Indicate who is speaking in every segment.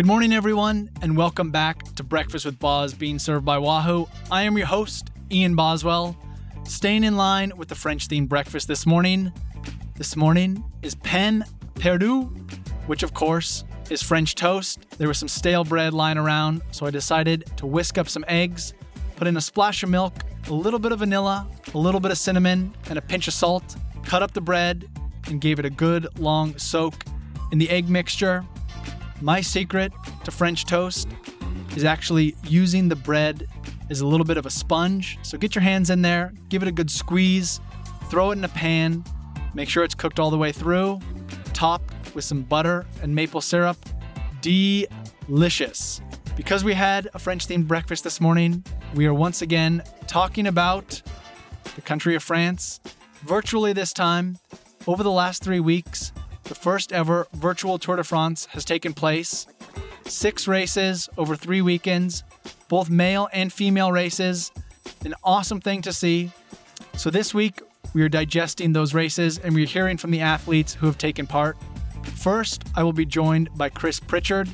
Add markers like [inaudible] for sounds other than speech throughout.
Speaker 1: Good morning, everyone, and welcome back to Breakfast with Boz being served by Wahoo. I am your host, Ian Boswell, staying in line with the French themed breakfast this morning. This morning is pain perdu, which of course is French toast. There was some stale bread lying around, so I decided to whisk up some eggs, put in a splash of milk, a little bit of vanilla, a little bit of cinnamon, and a pinch of salt, cut up the bread, and gave it a good long soak in the egg mixture. My secret to French toast is actually using the bread as a little bit of a sponge. So get your hands in there, give it a good squeeze, throw it in a pan, make sure it's cooked all the way through, top with some butter and maple syrup. Delicious. Because we had a French themed breakfast this morning, we are once again talking about the country of France, virtually this time. Over the last three weeks, the first ever virtual Tour de France has taken place. Six races over three weekends, both male and female races. An awesome thing to see. So, this week, we are digesting those races and we're hearing from the athletes who have taken part. First, I will be joined by Chris Pritchard.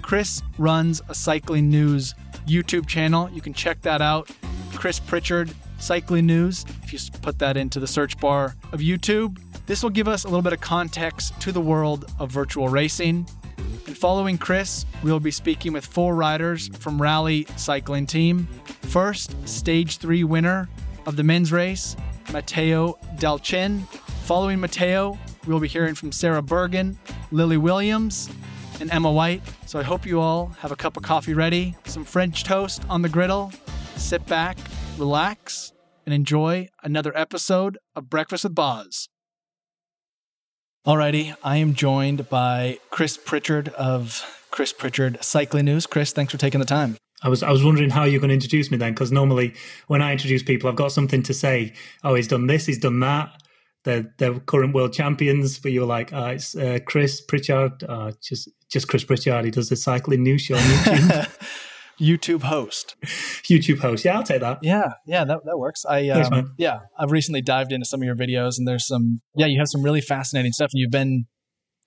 Speaker 1: Chris runs a cycling news YouTube channel. You can check that out. Chris Pritchard Cycling News. If you put that into the search bar of YouTube, this will give us a little bit of context to the world of virtual racing. And following Chris, we'll be speaking with four riders from Rally Cycling Team. First, stage three winner of the men's race, Matteo Dal-Cin. Following Matteo, we'll be hearing from Sarah Bergen, Lily Williams, and Emma White. So I hope you all have a cup of coffee ready, some French toast on the griddle. Sit back, relax, and enjoy another episode of Breakfast with Boz. Alrighty, I am joined by Chris Pritchard of Chris Pritchard Cycling News. Chris, thanks for taking the time.
Speaker 2: I was I was wondering how you're going to introduce me then, because normally when I introduce people, I've got something to say. Oh, he's done this, he's done that. They're, they're current world champions, but you're like, oh, it's uh, Chris Pritchard, uh, just just Chris Pritchard. He does the cycling news show on [laughs] YouTube. [laughs]
Speaker 1: YouTube host. [laughs]
Speaker 2: YouTube host. Yeah, I'll take that.
Speaker 1: Yeah, yeah, that, that works. I um,
Speaker 2: man.
Speaker 1: yeah, I've recently dived into some of your videos, and there's some yeah, you have some really fascinating stuff, and you've been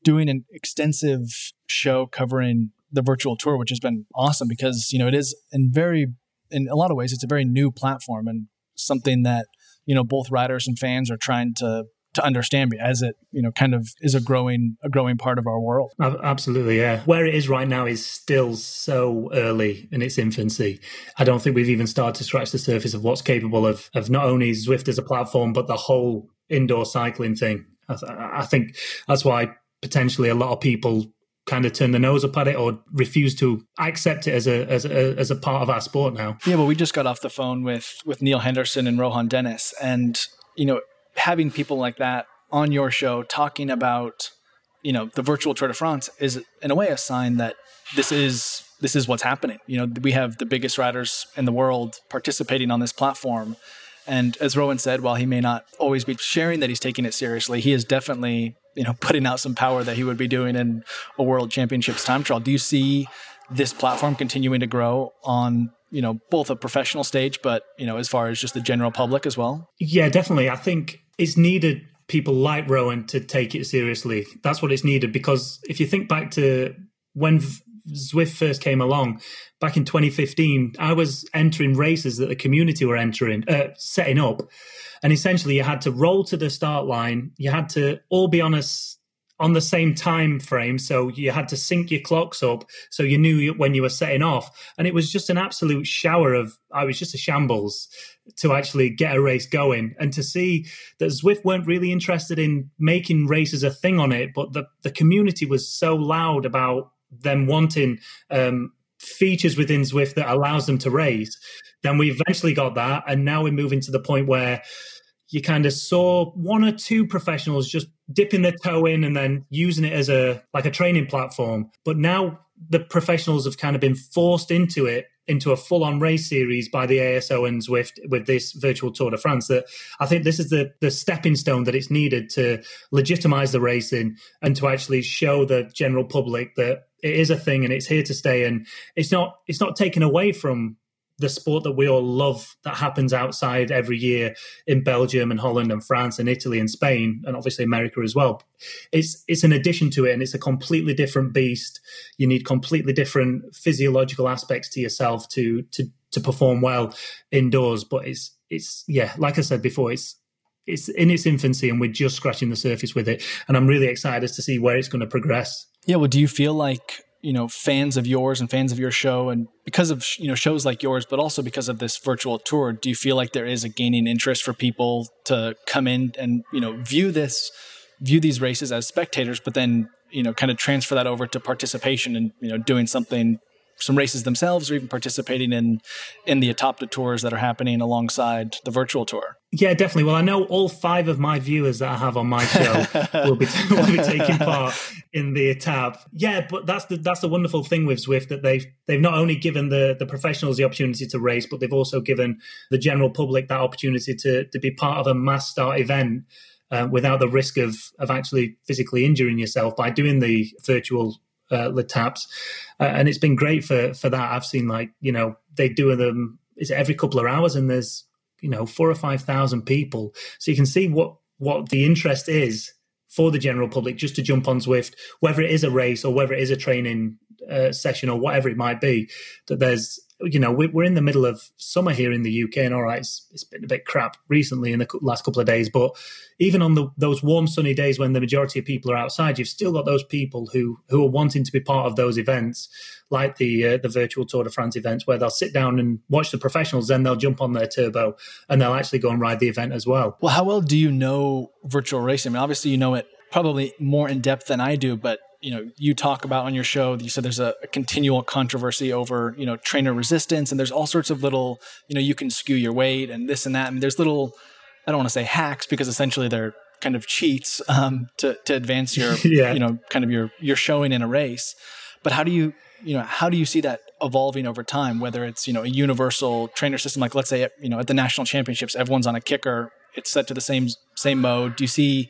Speaker 1: doing an extensive show covering the virtual tour, which has been awesome because you know it is in very in a lot of ways it's a very new platform and something that you know both riders and fans are trying to to understand me as it you know kind of is a growing a growing part of our world.
Speaker 2: Absolutely, yeah. Where it is right now is still so early in its infancy. I don't think we've even started to scratch the surface of what's capable of of not only Zwift as a platform, but the whole indoor cycling thing. I, th- I think that's why potentially a lot of people kind of turn the nose up at it or refuse to accept it as a as a as a part of our sport now.
Speaker 1: Yeah, well, we just got off the phone with with Neil Henderson and Rohan Dennis, and you know, having people like that on your show talking about you know the virtual Tour de France is in a way a sign that this is this is what's happening. You know, we have the biggest riders in the world participating on this platform. And as Rohan said, while he may not always be sharing that he's taking it seriously, he is definitely, you know, [laughs] putting out some power that he would be doing in a world championships time trial. Do you see this platform continuing to grow on, you know, both a professional stage, but, you know, as far as just the general public as well?
Speaker 2: Yeah, definitely. I think it's needed people like Rohan to take it seriously. That's what it's needed because if you think back to when Zwift first came along back in 2015, I was entering races that the community were entering, uh, setting up, and essentially you had to roll to the start line. You had to all be on a on the same time frame, so you had to sync your clocks up so you knew when you were setting off. And it was just an absolute shower of. I was just a shambles to actually get a race going and to see that Zwift weren't really interested in making races a thing on it, but the, the community was so loud about them wanting um, features within Zwift that allows them to race. Then we eventually got that, and now we're moving to the point where you kind of saw one or two professionals just dipping their toe in and then using it as a like a training platform. But now the professionals have kind of been forced into it into a full-on race series by the ASO and Zwift with this virtual Tour de France. That I think this is the the stepping stone that it's needed to legitimize the racing and to actually show the general public that it is a thing and it's here to stay. And it's not it's not taken away from the sport that we all love that happens outside every year in Belgium and Holland and France and Italy and Spain and obviously America as well. It's it's an addition to it and it's a completely different beast. You need completely different physiological aspects to yourself to to to perform well indoors. But it's it's yeah, like I said before, it's it's in its infancy and we're just scratching the surface with it. And I'm really excited as to see where it's going to progress.
Speaker 1: Yeah, well, do you feel like you know fans of yours and fans of your show and because of you know shows like yours but also because of this virtual tour do you feel like there is a gaining interest for people to come in and you know view this view these races as spectators but then you know kind of transfer that over to participation and you know doing something some races themselves or even participating in in the Etapta tours that are happening alongside the virtual tour.
Speaker 2: Yeah, definitely. Well, I know all five of my viewers that I have on my show [laughs] will be [laughs] will be taking part in the Etape. Yeah, but that's the that's the wonderful thing with Zwift that they've they've not only given the the professionals the opportunity to race, but they've also given the general public that opportunity to to be part of a mass start event. Uh, without the risk of of actually physically injuring yourself by doing the virtual uh, taps, uh, and it's been great for for that. I've seen like you know they do them is every couple of hours, and there's you know four or five thousand people, so you can see what what the interest is for the general public just to jump on Zwift whether it is a race or whether it is a training uh, session or whatever it might be. That there's you know, we're in the middle of summer here in the UK, and all right, it's, it's been a bit crap recently in the last couple of days. But even on the, those warm, sunny days when the majority of people are outside, you've still got those people who who are wanting to be part of those events, like the uh, the virtual Tour de France events, where they'll sit down and watch the professionals, then they'll jump on their turbo and they'll actually go and ride the event as well.
Speaker 1: Well, how well do you know virtual racing? I mean, obviously you know it probably more in depth than I do, but you know you talk about on your show you said there's a, a, continual controversy over you know trainer resistance and there's all sorts of little you know you can skew your weight and this and that. And there's little i don't want to say hacks because essentially they're kind of cheats um, to to advance your [laughs] yeah. you know kind of your your showing in a race. But how do you you know how do you see that evolving over time whether it's you know a universal trainer system like let's say you know at the national championships everyone's on a kicker it's set to the same same mode. Do you see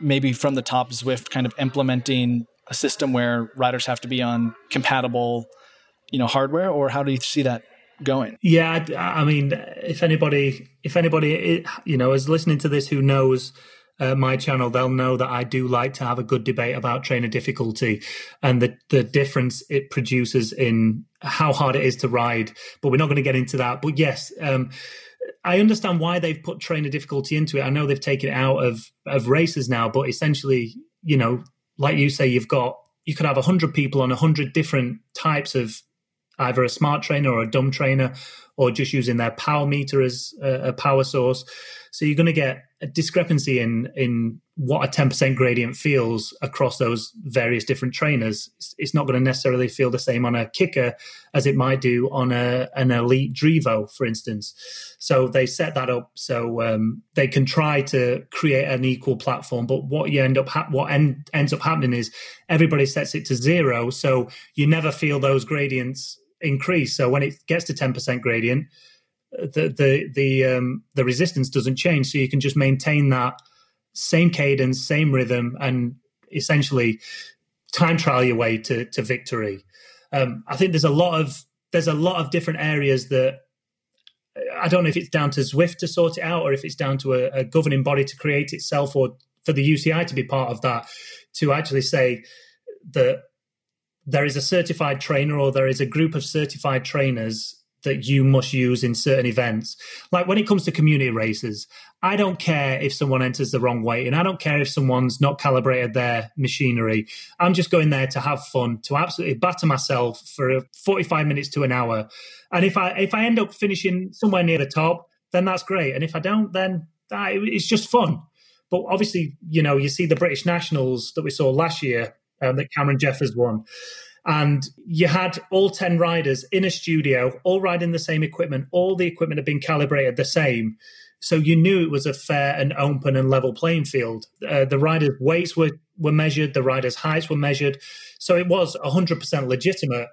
Speaker 1: maybe from the top Zwift kind of implementing a system where riders have to be on compatible, you know, hardware, or how do you see that going?
Speaker 2: Yeah, I, mean, if anybody, if anybody, you know, is listening to this who knows uh, my channel, they'll know that I do like to have a good debate about trainer difficulty and the the difference it produces in how hard it is to ride. But we're not going to get into that. But yes. Um, I understand why they've put trainer difficulty into it. I know they've taken it out of of races now, but essentially, you know, like you say, you've got you could have hundred people on hundred different types of either a smart trainer or a dumb trainer, or just using their power meter as a, a power source. So you're going to get a discrepancy in in what a 10% gradient feels across those various different trainers. It's not going to necessarily feel the same on a kicker as it might do on a, an elite Drivo, for instance. So they set that up so um, they can try to create an equal platform. But what you end up ha- what end, ends up happening is everybody sets it to zero, so you never feel those gradients increase. So when it gets to 10% gradient, the the the um, the resistance doesn't change, so you can just maintain that same cadence, same rhythm, and essentially time trial your way to to victory. Um, I think there's a lot of there's a lot of different areas that I don't know if it's down to Zwift to sort it out, or if it's down to a, a governing body to create itself, or for the UCI to be part of that to actually say that there is a certified trainer or there is a group of certified trainers that you must use in certain events. Like when it comes to community races, I don't care if someone enters the wrong way and I don't care if someone's not calibrated their machinery. I'm just going there to have fun, to absolutely batter myself for 45 minutes to an hour. And if I if I end up finishing somewhere near the top, then that's great. And if I don't, then ah, it's just fun. But obviously, you know, you see the British nationals that we saw last year um, that Cameron Jeffers won and you had all 10 riders in a studio, all riding the same equipment. All the equipment had been calibrated the same. So you knew it was a fair and open and level playing field. Uh, the riders' weights were, were measured, the riders' heights were measured. So it was 100% legitimate.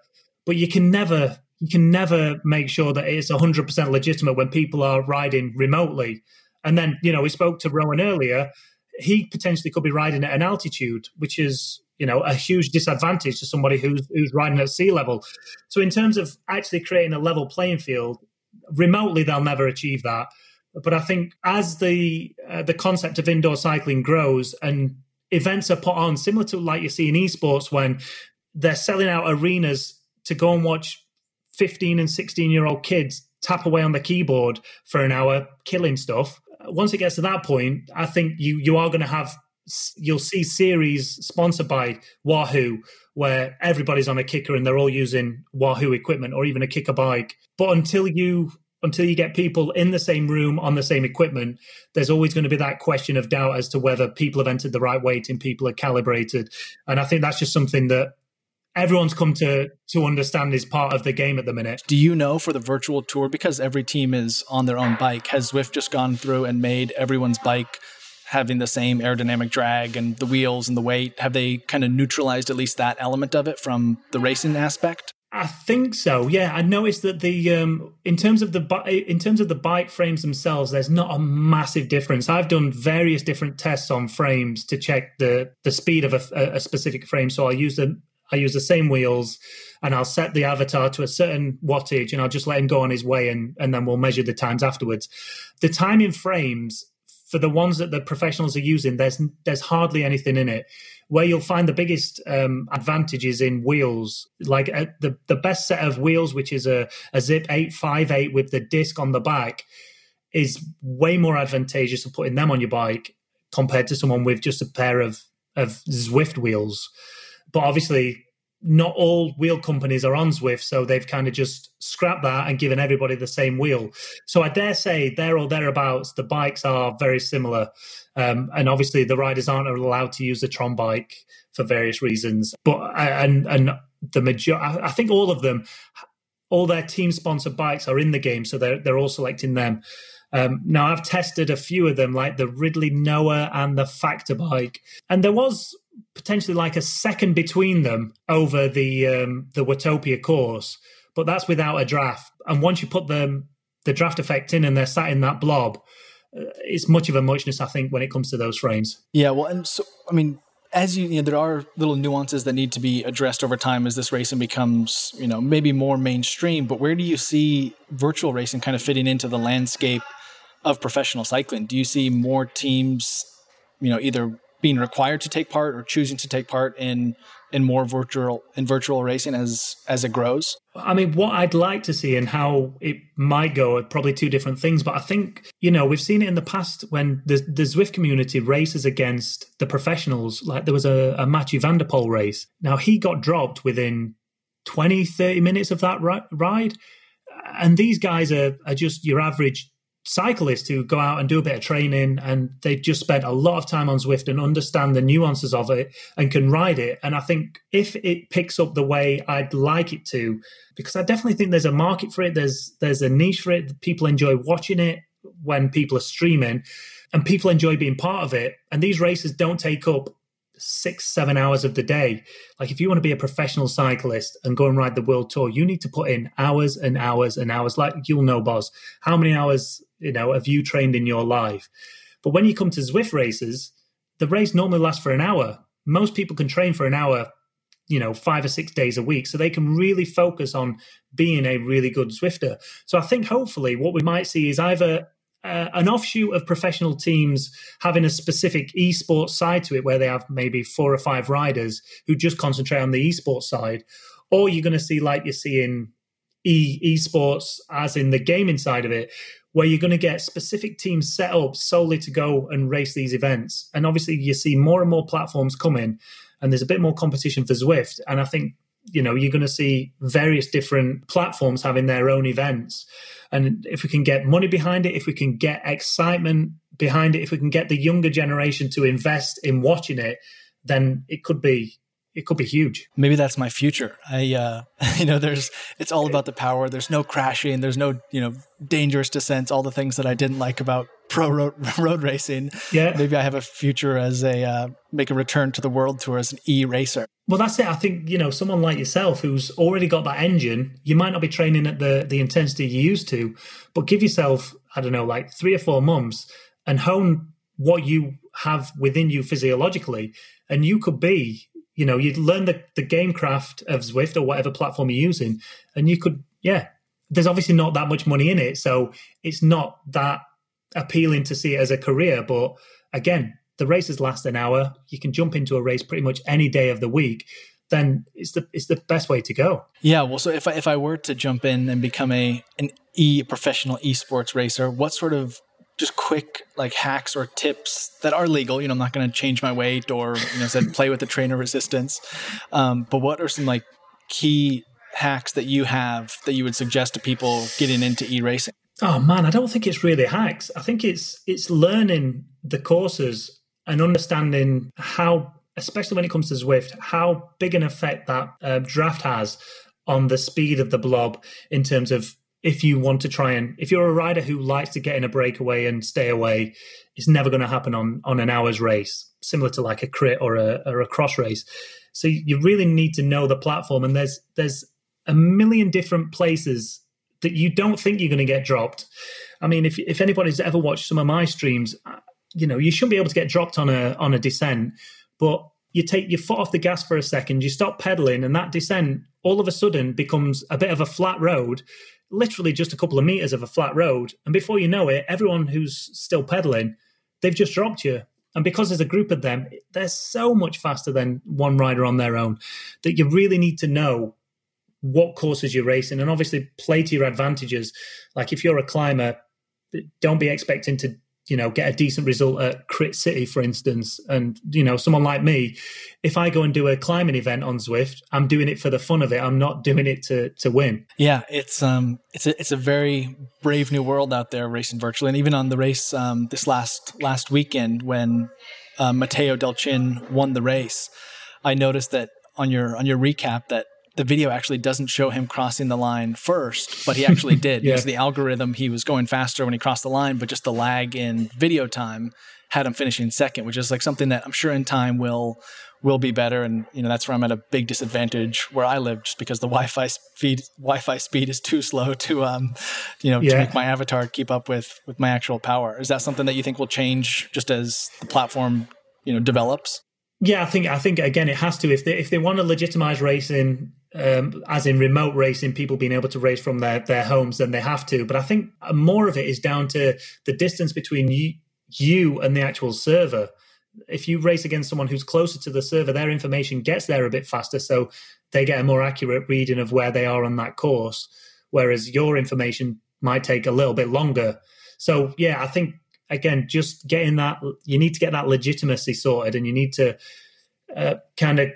Speaker 2: But you can never you can never make sure that it's 100% legitimate when people are riding remotely. And then, you know, we spoke to Rohan earlier. He potentially could be riding at an altitude, which is you know a huge disadvantage to somebody who's who's riding at sea level. So in terms of actually creating a level playing field, remotely they'll never achieve that. But I think as the uh, the concept of indoor cycling grows and events are put on, similar to like you see in esports when they're selling out arenas to go and watch 15 and 16 year old kids tap away on the keyboard for an hour killing stuff. Once it gets to that point, I think you you are going to have you'll see series sponsored by Wahoo where everybody's on a kicker and they're all using Wahoo equipment or even a kicker bike. But until you until you get people in the same room on the same equipment, there's always going to be that question of doubt as to whether people have entered the right weight and people are calibrated. And I think that's just something that everyone's come to to understand is part of the game at the minute.
Speaker 1: Do you know for the virtual tour because every team is on their own bike, has Zwift just gone through and made everyone's bike having the same aerodynamic drag and the wheels and the weight? Have they kind of neutralized at least that element of it from the racing aspect?
Speaker 2: I think so. Yeah, I noticed that the um, in terms of the in terms of the bike frames themselves, there's not a massive difference. I've done various different tests on frames to check the the speed of a, a specific frame. So I'll use the I use the same wheels, and I'll set the avatar to a certain wattage, and I'll just let him go on his way, and and then we'll measure the times afterwards. The time in frames for the ones that the professionals are using, there's there's hardly anything in it where you'll find the biggest um, advantages in wheels, like uh, the the best set of wheels, which is a, a Zipp eight five eight with the disc on the back, is way more advantageous to putting them on your bike compared to someone with just a pair of of Zwift wheels. But obviously, not all wheel companies are on Zwift, so they've kind of just scrapped that and given everybody the same wheel. So I dare say there or thereabouts, the bikes are very similar. Um, and obviously, the riders aren't allowed to use the Tron bike for various reasons. But and and the major, I think all of them, all their team sponsored bikes are in the game, so they're they're all selecting them. Um, now I've tested a few of them, like the Ridley Noah and the Factor bike, and there was potentially like a second between them over the um, the Watopia course, but that's without a draft. And once you put the the draft effect in and they're sat in that blob, uh, it's much of a muchness, I think, when it comes to those frames.
Speaker 1: Yeah, well, and so I mean, as you, you know, there are little nuances that need to be addressed over time as this racing becomes, you know, maybe more mainstream. But where do you see virtual racing kind of fitting into the landscape of professional cycling? Do you see more teams, you know, either being required to take part or choosing to take part in in more virtual in virtual racing as as it grows?
Speaker 2: I mean, what I'd like to see and how it might go are probably two different things. But I think you know we've seen it in the past when the the Zwift community races against the professionals. Like there was a, a Mathieu van race. Now he got dropped within 20, 30 minutes of that ride. And these guys are, are just your average cyclists who go out and do a bit of training and they've just spent a lot of time on Zwift and understand the nuances of it and can ride it. And I think if it picks up the way I'd like it to, because I definitely think there's a market for it, there's there's a niche for it. People enjoy watching it when people are streaming and people enjoy being part of it. And these races don't take up six, seven hours of the day. Like if you want to be a professional cyclist and go and ride the world tour, you need to put in hours and hours and hours. Like you'll know, Boz, how many hours you know have you trained in your life? But when you come to Zwift races, the race normally lasts for an hour. Most people can train for an hour, you know, five or six days a week, so they can really focus on being a really good Zwifter. So I think hopefully what we might see is either uh, an offshoot of professional teams having a specific esports side to it where they have maybe four or five riders who just concentrate on the esports side or you're going to see like you see in e esports as in the gaming side of it where you're going to get specific teams set up solely to go and race these events. And obviously you see more and more platforms coming and there's a bit more competition for Zwift. And I think you know you're going to see various different platforms having their own events. And if we can get money behind it if we can get excitement behind it if we can get the younger generation to invest in watching it then it could be it could be huge.
Speaker 1: Maybe that's my future. I, uh, [laughs] you know, there's, it's all about the power. There's no crashing. There's no, you know, dangerous descents. All the things that I didn't like about [laughs] pro road, [laughs] road racing.
Speaker 2: Yeah.
Speaker 1: Maybe I have a future as a, uh, make a return to the world tour as an e racer.
Speaker 2: Well, that's it. I think you know someone like yourself who's already got that engine. You might not be training at the the intensity you used to, but give yourself I don't know like three or four months and hone what you have within you physiologically, and you could be You know, you'd learn the, the game craft of Zwift or whatever platform you're using, and you could, yeah. There's obviously not that much money in it, so it's not that appealing to see it as a career. But again, the races last an hour. You can jump into a race pretty much any day of the week. Then it's the it's the best way to go.
Speaker 1: Yeah. Well, so if I, if I were to jump in and become a an e professional esports racer, what sort of just quick like hacks or tips that are legal. You know, I'm not going to change my weight or you know said play with the trainer resistance. Um, but what are some like key hacks that you have that you would suggest to people getting into e racing?
Speaker 2: Oh man, I don't think it's really hacks. I think it's it's learning the courses and understanding how, especially when it comes to Zwift, how big an effect that uh, draft has on the speed of the blob in terms of if you want to try and if you're a rider who likes to get in a breakaway and stay away, it's never going to happen on on an hour's race, similar to like a crit or a or a cross race. So you really need to know the platform, and there's there's a million different places that you don't think you're going to get dropped. I mean, if if anybody's ever watched some of my streams, uh, you know you shouldn't be able to get dropped on a on a descent, but you take your foot off the gas for a second, you stop pedaling, and that descent all of a sudden becomes a bit of a flat road literally just a couple of meters of a flat road. And before you know it, everyone who's still pedaling, they've just dropped you. And because there's a group of them, they're so much faster than one rider on their own that you really need to know what courses you're racing and obviously play to your advantages. Like if you're a climber, don't be expecting to you know get a decent result at Crit City, for instance. And you know, someone like me, if I go and do a climbing event on Zwift, I'm doing it for the fun of it. I'm not doing it to to win.
Speaker 1: Yeah, it's um, it's a it's a very brave new world out there racing virtually, and even on the race um, this last last weekend when uh, Matteo Dal-Cin won the race, I noticed that on your on your recap that the video actually doesn't show him crossing the line first, but he actually [laughs] did yeah. because the algorithm he was going faster when he crossed the line, but just the lag in video time had him finishing second, which is like something that I'm sure in time will will be better. And you know that's where I'm at a big disadvantage where I live, just because the Wi-Fi speed Wi-Fi speed is too slow to um you know yeah. to make my avatar keep up with with my actual power. Is that something that you think will change just as the platform you know develops?
Speaker 2: Yeah, I think I think again it has to if they if they want to legitimize racing um, as in remote racing, people being able to race from their, their homes, than they have to. But I think more of it is down to the distance between you, you and the actual server. If you race against someone who's closer to the server, their information gets there a bit faster, so they get a more accurate reading of where they are on that course. Whereas your information might take a little bit longer. So yeah, I think again, just getting that you need to get that legitimacy sorted, and you need to uh, kind of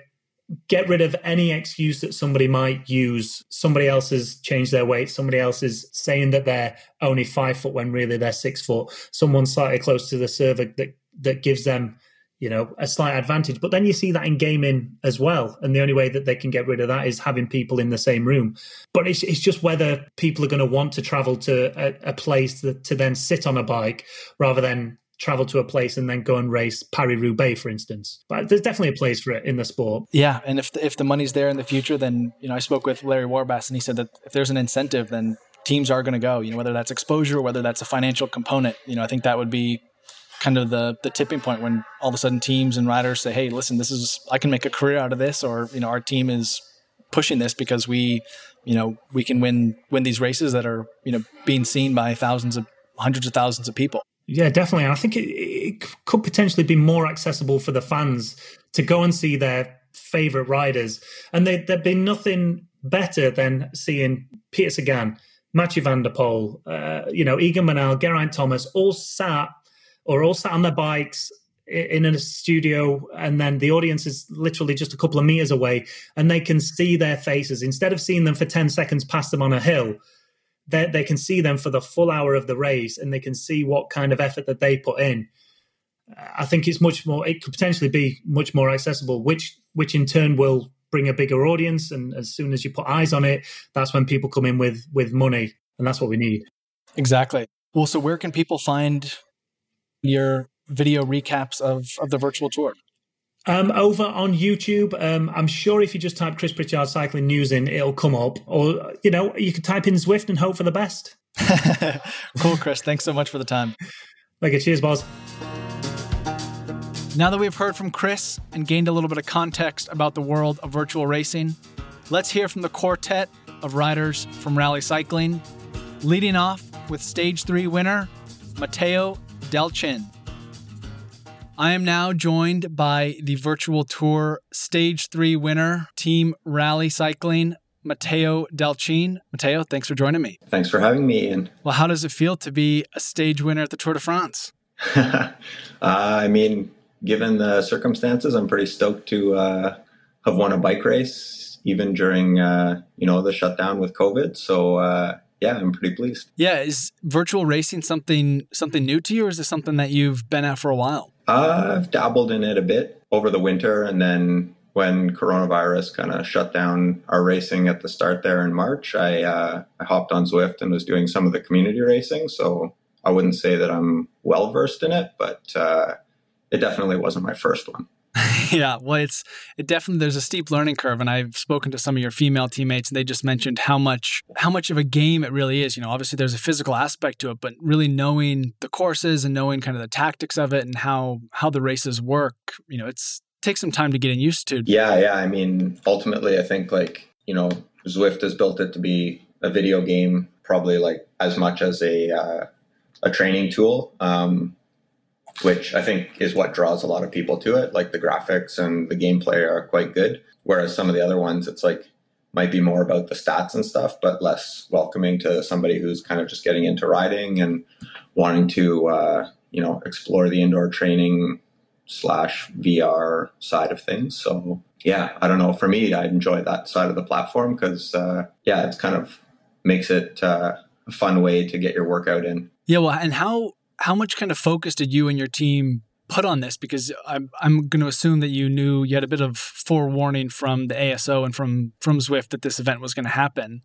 Speaker 2: get rid of any excuse that somebody might use. Somebody else has changed their weight. Somebody else is saying that they're only five foot when really they're six foot. Someone slightly close to the server that that gives them, you know, a slight advantage. But then you see that in gaming as well. And the only way that they can get rid of that is having people in the same room. But it's it's just whether people are going to want to travel to a, a place to, to then sit on a bike rather than travel to a place and then go and race Paris Roubaix, for instance. But there's definitely a place for it in the sport.
Speaker 1: Yeah, and if the, if the money's there in the future, then you know I spoke with Larry Warbasse and he said that if there's an incentive, then teams are going to go. You know whether that's exposure, or whether that's a financial component. You know I think that would be kind of the the tipping point when all of a sudden teams and riders say, "Hey, listen, this is I can make a career out of this," or you know our team is pushing this because we you know we can win win these races that are you know being seen by thousands of hundreds of thousands of people
Speaker 2: yeah, definitely. And I think it, it could potentially be more accessible for the fans to go and see their favorite riders. And there, there'd be nothing better than seeing Peter Sagan, Mathieu van der Poel, uh, you know, Egan Bernal, Geraint Thomas, all sat or all sat on their bikes in a studio and then the audience is literally just a couple of meters away and they can see their faces instead of seeing them for 10 seconds past them on a hill they, can see them for the full hour of the race and they can see what kind of effort that they put in. I think it's much more. It could potentially be much more accessible, which which in turn will bring a bigger audience. And as soon as you put eyes on it, that's when people come in with with money, and that's what we need.
Speaker 1: Exactly. Well, so where can people find your video recaps of of the virtual tour?
Speaker 2: Um, over on YouTube, um, I'm sure if you just type Chris Pritchard cycling news in, it'll come up. Or you know, you could type in Zwift and hope for the best. [laughs]
Speaker 1: cool, Chris. Thanks so much for the time.
Speaker 2: Okay, cheers, Boz.
Speaker 1: Now that we've heard from Chris and gained a little bit of context about the world of virtual racing, let's hear from the quartet of riders from Rally Cycling, leading off with stage three winner, Matteo Dal-Cin. I am now joined by the virtual tour stage three winner, Team Rally Cycling, Matteo Dal-Cin. Matteo, thanks for joining me.
Speaker 3: Thanks for having me, Ian.
Speaker 1: Well, how does it feel to be a stage winner at the Tour de France? [laughs]
Speaker 3: uh, I mean, given the circumstances, I'm pretty stoked to uh, have won a bike race, even during uh, you know the shutdown with COVID. So uh, yeah, I'm pretty pleased.
Speaker 1: Yeah, is virtual racing something something new to you, or is this something that you've been at for a while?
Speaker 3: I've dabbled in it a bit over the winter, and then when coronavirus kind of shut down our racing at the start there in March, I uh, I hopped on Zwift and was doing some of the community racing. So I wouldn't say that I'm well versed in it, but uh, it definitely wasn't my first one. [laughs]
Speaker 1: yeah, well, it's it definitely there's a steep learning curve, and I've spoken to some of your female teammates, and they just mentioned how much how much of a game it really is. You know, obviously there's a physical aspect to it, but really knowing the courses and knowing kind of the tactics of it and how how the races work, you know, it's takes some time to get used to.
Speaker 3: Yeah, yeah. I mean, ultimately, I think like you know, Zwift has built it to be a video game, probably like as much as a uh, a training tool. Um, which I think is what draws a lot of people to it. Like the graphics and the gameplay are quite good, whereas some of the other ones, it's like might be more about the stats and stuff, but less welcoming to somebody who's kind of just getting into riding and wanting to, uh, you know, explore the indoor training slash VR side of things. So yeah, I don't know. For me, I enjoy that side of the platform because uh, yeah, it's kind of makes it uh, a fun way to get your workout in.
Speaker 1: Yeah, well, and how how much kind of focus did you and your team put on this? Because I'm I'm going to assume that you knew you had a bit of forewarning from the ASO and from from Zwift that this event was going to happen.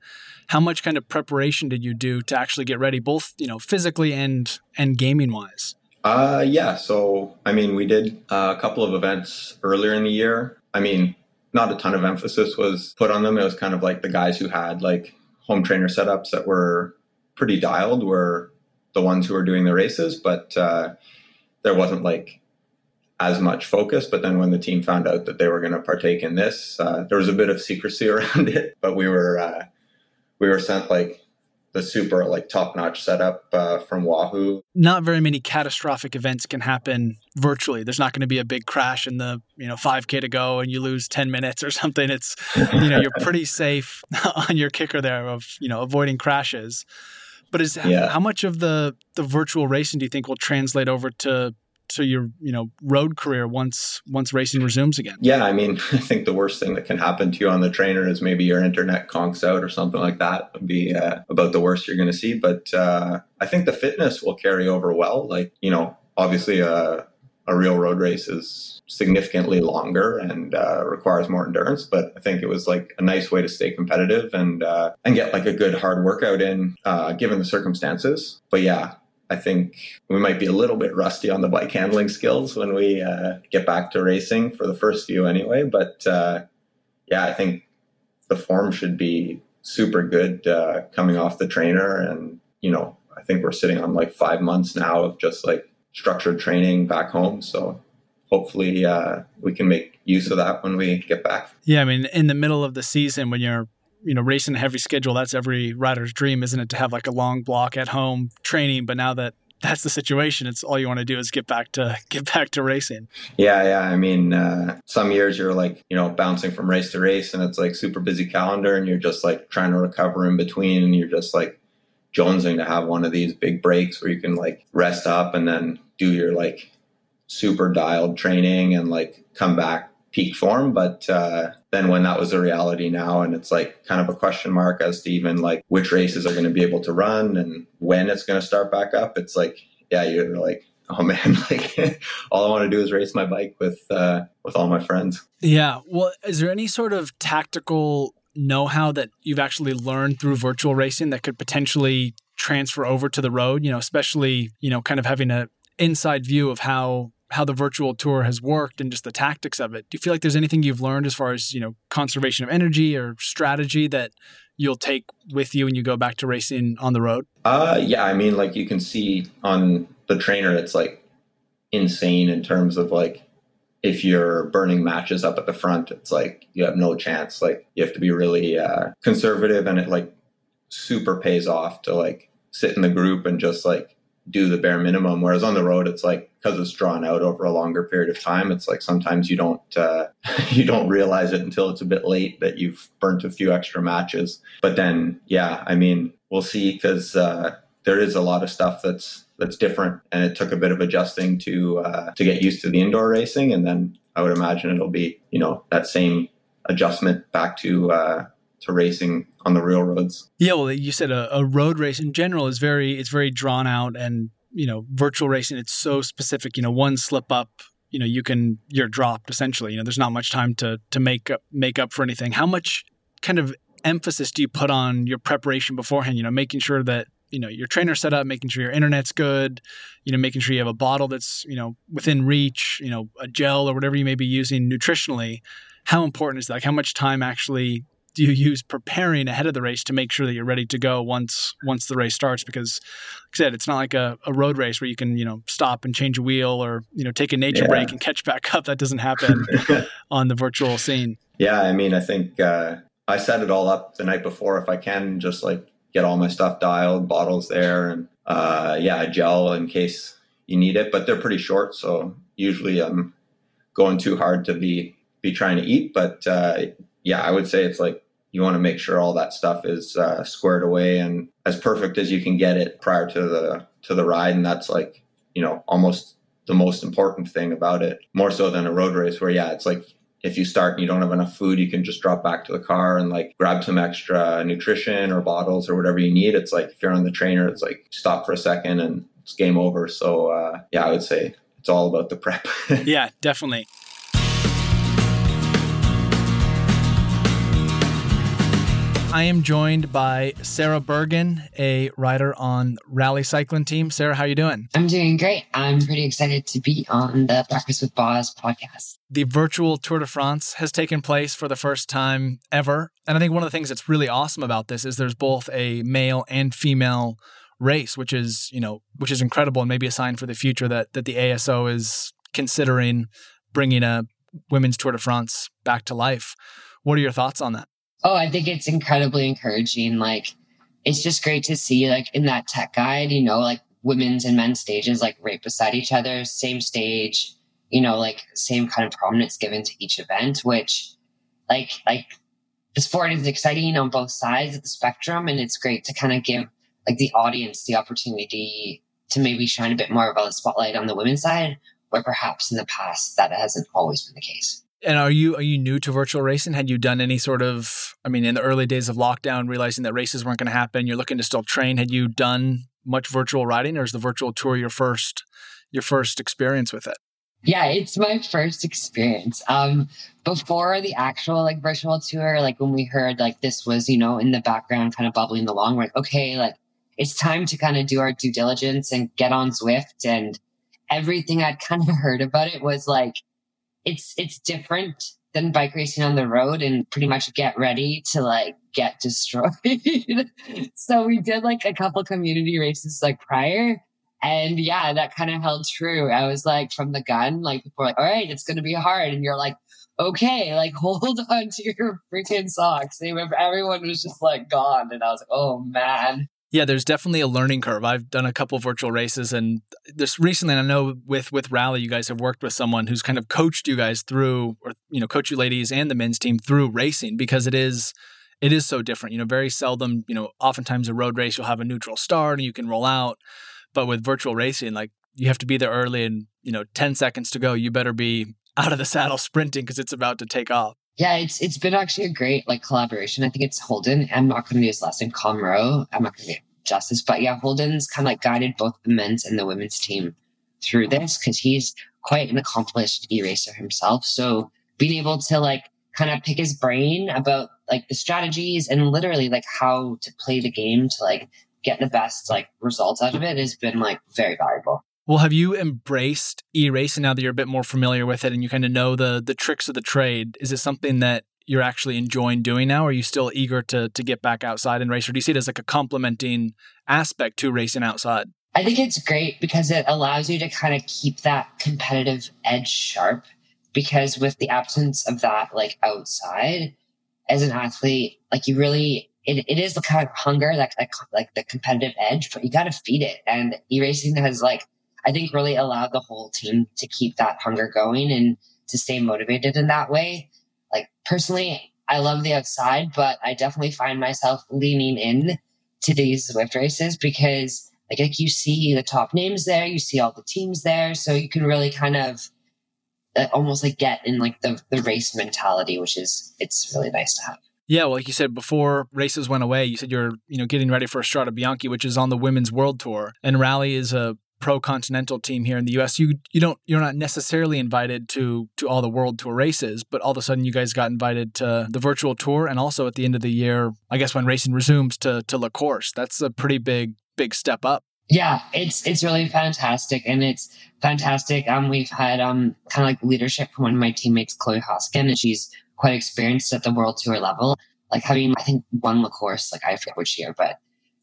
Speaker 1: How much kind of preparation did you do to actually get ready, both you know physically and and gaming wise?
Speaker 3: Uh, yeah. So I mean, we did a couple of events earlier in the year. I mean, not a ton of emphasis was put on them. It was kind of like the guys who had like home trainer setups that were pretty dialed were the ones who were doing the races, but uh, there wasn't like as much focus. But then when the team found out that they were going to partake in this, uh, there was a bit of secrecy [laughs] around it. But we were uh, we were sent like the super like top notch setup uh, from Wahoo.
Speaker 1: Not very many catastrophic events can happen virtually. There's not going to be a big crash in the you know 5k to go and you lose 10 minutes or [laughs] something. It's you know you're pretty safe [laughs] on your kicker there of you know avoiding crashes. But is yeah. how much of the the virtual racing do you think will translate over to to your you know road career once once racing resumes again?
Speaker 3: Yeah, I mean, [laughs] I think the worst thing that can happen to you on the trainer is maybe your internet conks out or something like that. Would be uh, about the worst you're going to see. But uh, I think the fitness will carry over well. Like you know, obviously a uh, a real road race is significantly longer and uh, requires more endurance. But I think it was like a nice way to stay competitive and uh, and get like a good hard workout in, uh, given the circumstances. But yeah, I think we might be a little bit rusty on the bike handling skills when we uh, get back to racing for the first few anyway. But uh, yeah, I think the form should be super good uh, coming off the trainer, and you know, I think we're sitting on like five months now of just like structured training back home. So hopefully uh, we can make use of that when we get back.
Speaker 1: Yeah, I mean, in the middle of the season when you're you know racing a heavy schedule, that's every rider's dream, isn't it? To have like a long block at home training, but now that that's the situation. It's all you want to do is get back to [laughs] get back to racing.
Speaker 3: Yeah, yeah. I mean, uh, some years you're like you know bouncing from race to race, and it's like super busy calendar, and you're just like trying to recover in between, and you're just like jonesing to have one of these big breaks where you can like rest up and then do your like super dialed training and like come back peak form. But uh, then when that was a reality now, and it's like kind of a question mark as to even like which races are going to be able to run and when it's going to start back up, it's like, yeah, you're like, oh man, [laughs] like all I want to do is race my bike with uh, with all my friends.
Speaker 1: Yeah. Well, is there any sort of tactical know-how that you've actually learned through virtual racing that could potentially transfer over to the road? You know, especially you know, kind of having a inside view of how how the virtual tour has worked and just the tactics of it. Do you feel like there's anything you've learned as far as, you know, conservation of energy or strategy that you'll take with you when you go back to racing on the road?
Speaker 3: Uh yeah, I mean like you can see on the trainer it's like insane in terms of like if you're burning matches up at the front, it's like you have no chance. Like you have to be really uh, conservative, and it like super pays off to like sit in the group and just like do the bare minimum. Whereas on the road, it's like because it's drawn out over a longer period of time. It's like sometimes you don't uh, [laughs] you don't realize it until it's a bit late that you've burnt a few extra matches. But then, yeah, I mean, we'll see because uh, there is a lot of stuff that's that's different, and it took a bit of adjusting to uh, to get used to the indoor racing, and then I would imagine it'll be you know that same adjustment back to uh, to racing on the real roads.
Speaker 1: Yeah, well, you said a, a, road race in general is very it's very drawn out, and you know, virtual racing it's so specific. You know, one slip up, you know, you can you're dropped essentially. You know, there's not much time to to make up make up for anything. How much kind of emphasis do you put on your preparation beforehand? You know, making sure that you know your trainer set up, making sure your internet's good, you know, making sure you have a bottle that's you know within reach, you know, a gel or whatever you may be using nutritionally. How important is that? Like how much time actually do you use preparing ahead of the race to make sure that you're ready to go once once the race starts? Because, like I said, it's not like a, a road race where you can you know stop and change a wheel or you know take a nature yeah. break and catch back up. That doesn't happen [laughs] on the virtual scene.
Speaker 3: Yeah, I mean, I think uh, I set it all up the night before if I can, just like get all my stuff dialed, bottles there, and uh, yeah, gel in case you need it. But they're pretty short, so usually I'm going too hard to be be trying to eat. But uh, yeah, I would say it's like you want to make sure all that stuff is uh, squared away and as perfect as you can get it prior to the to the ride and that's like you know almost the most important thing about it more so than a road race where yeah it's like if you start and you don't have enough food you can just drop back to the car and like grab some extra nutrition or bottles or whatever you need. It's like if you're on the trainer it's like stop for a second and it's game over. So uh, yeah i would say it's all about the prep. [laughs]
Speaker 1: Yeah definitely I am joined by Sarah Bergen, a rider on Rally Cycling Team. Sarah, how are you doing?
Speaker 4: I'm doing great. I'm pretty excited to be on the Breakfast with Boz podcast.
Speaker 1: The virtual Tour de France has taken place for the first time ever. And I think one of the things that's really awesome about this is there's both a male and female race, which is, you know, which is incredible and maybe a sign for the future that that the ASO is considering bringing a women's Tour de France back to life. What are your thoughts on that?
Speaker 4: Oh, I think it's incredibly encouraging. Like, it's just great to see, like, in that tech guide, you know, like women's and men's stages, like right beside each other, same stage, you know, like same kind of prominence given to each event, which, like, like the sport is exciting on both sides of the spectrum. And it's great to kind of give, like, the audience the opportunity to maybe shine a bit more of a spotlight on the women's side, where perhaps in the past that hasn't always been the case.
Speaker 1: And are you are you new to virtual racing? Had you done any sort of I mean in the early days of lockdown realizing that races weren't going to happen, you're looking to still train, had you done much virtual riding or is the virtual tour your first your first experience with it?
Speaker 4: Yeah, it's my first experience. Um before the actual like virtual tour, like when we heard like this was, you know, in the background kind of bubbling along, we're like, okay, like it's time to kind of do our due diligence and get on Zwift and everything I'd kind of [laughs] heard about it was like it's it's different than bike racing on the road and pretty much get ready to like get [laughs] destroyed. so we did like a couple community races like prior. And yeah, that kind of held true. I was like from the gun, like people like, all right, it's gonna be hard. And you're like, okay, like [laughs] hold on to your freaking socks. They, everyone was just like gone. And I was like, oh man.
Speaker 1: Yeah, there's definitely a learning curve. I've done a couple virtual races, and this recently, I know with with Rally, you guys have worked with someone who's kind of coached you guys through, or you know, coach you ladies and the men's team through racing because it is it is so different. You know, very seldom, you know, oftentimes a road race you'll have a neutral start and you can roll out, but with virtual racing, like you have to be there early, and you know, ten seconds to go, you better be out of the saddle [laughs] sprinting because it's about to take off.
Speaker 4: Yeah, it's it's been actually a great like collaboration. I think it's Holden. I'm not going to do his last name, Comro. I'm not going to justice. But yeah, Holden's kind of like guided both the men's and the women's team through this because he's quite an accomplished e-racer himself. So being able to like kind of pick his brain about like the strategies and literally like how to play the game to like get the best like results out of it has been like very valuable.
Speaker 1: Well, have you embraced e-racing now that you're a bit more familiar with it and you kind of know the the tricks of the trade? Is it something that you're actually enjoying doing now? Or Are you still eager to to get back outside and race, or do you see it as like a complementing aspect to racing outside?
Speaker 4: I think it's great because it allows you to kind of keep that competitive edge sharp because with the absence of that, like outside, as an athlete, like you really, it, it is the kind of hunger, like, like, like the competitive edge, but you got to feed it. And e-racing has like, I think really allowed the whole team to keep that hunger going and to stay motivated in that way. Like personally, I love the outside, but I definitely find myself leaning in to these Zwift races because like, like you see the top names there, you see all the teams there, so you can really kind of uh, almost like get in like the the race mentality, which is it's really nice to have.
Speaker 1: Yeah, well, like you said before races went away, you said you're you know getting ready for Strade Bianche, which is on the women's world tour, and Rally is a pro continental team here in the US. You you don't you're not necessarily invited to to all the world tour races, but all of a sudden you guys got invited to the virtual tour and also at the end of the year, I guess when racing resumes to to La Course. That's a pretty big big step up.
Speaker 4: Yeah, it's it's really fantastic and it's fantastic. Um we've had um kind of like leadership from one of my teammates, Chloe Hosking, and she's quite experienced at the world tour level. Like having I think won La Course, like I forget which year, but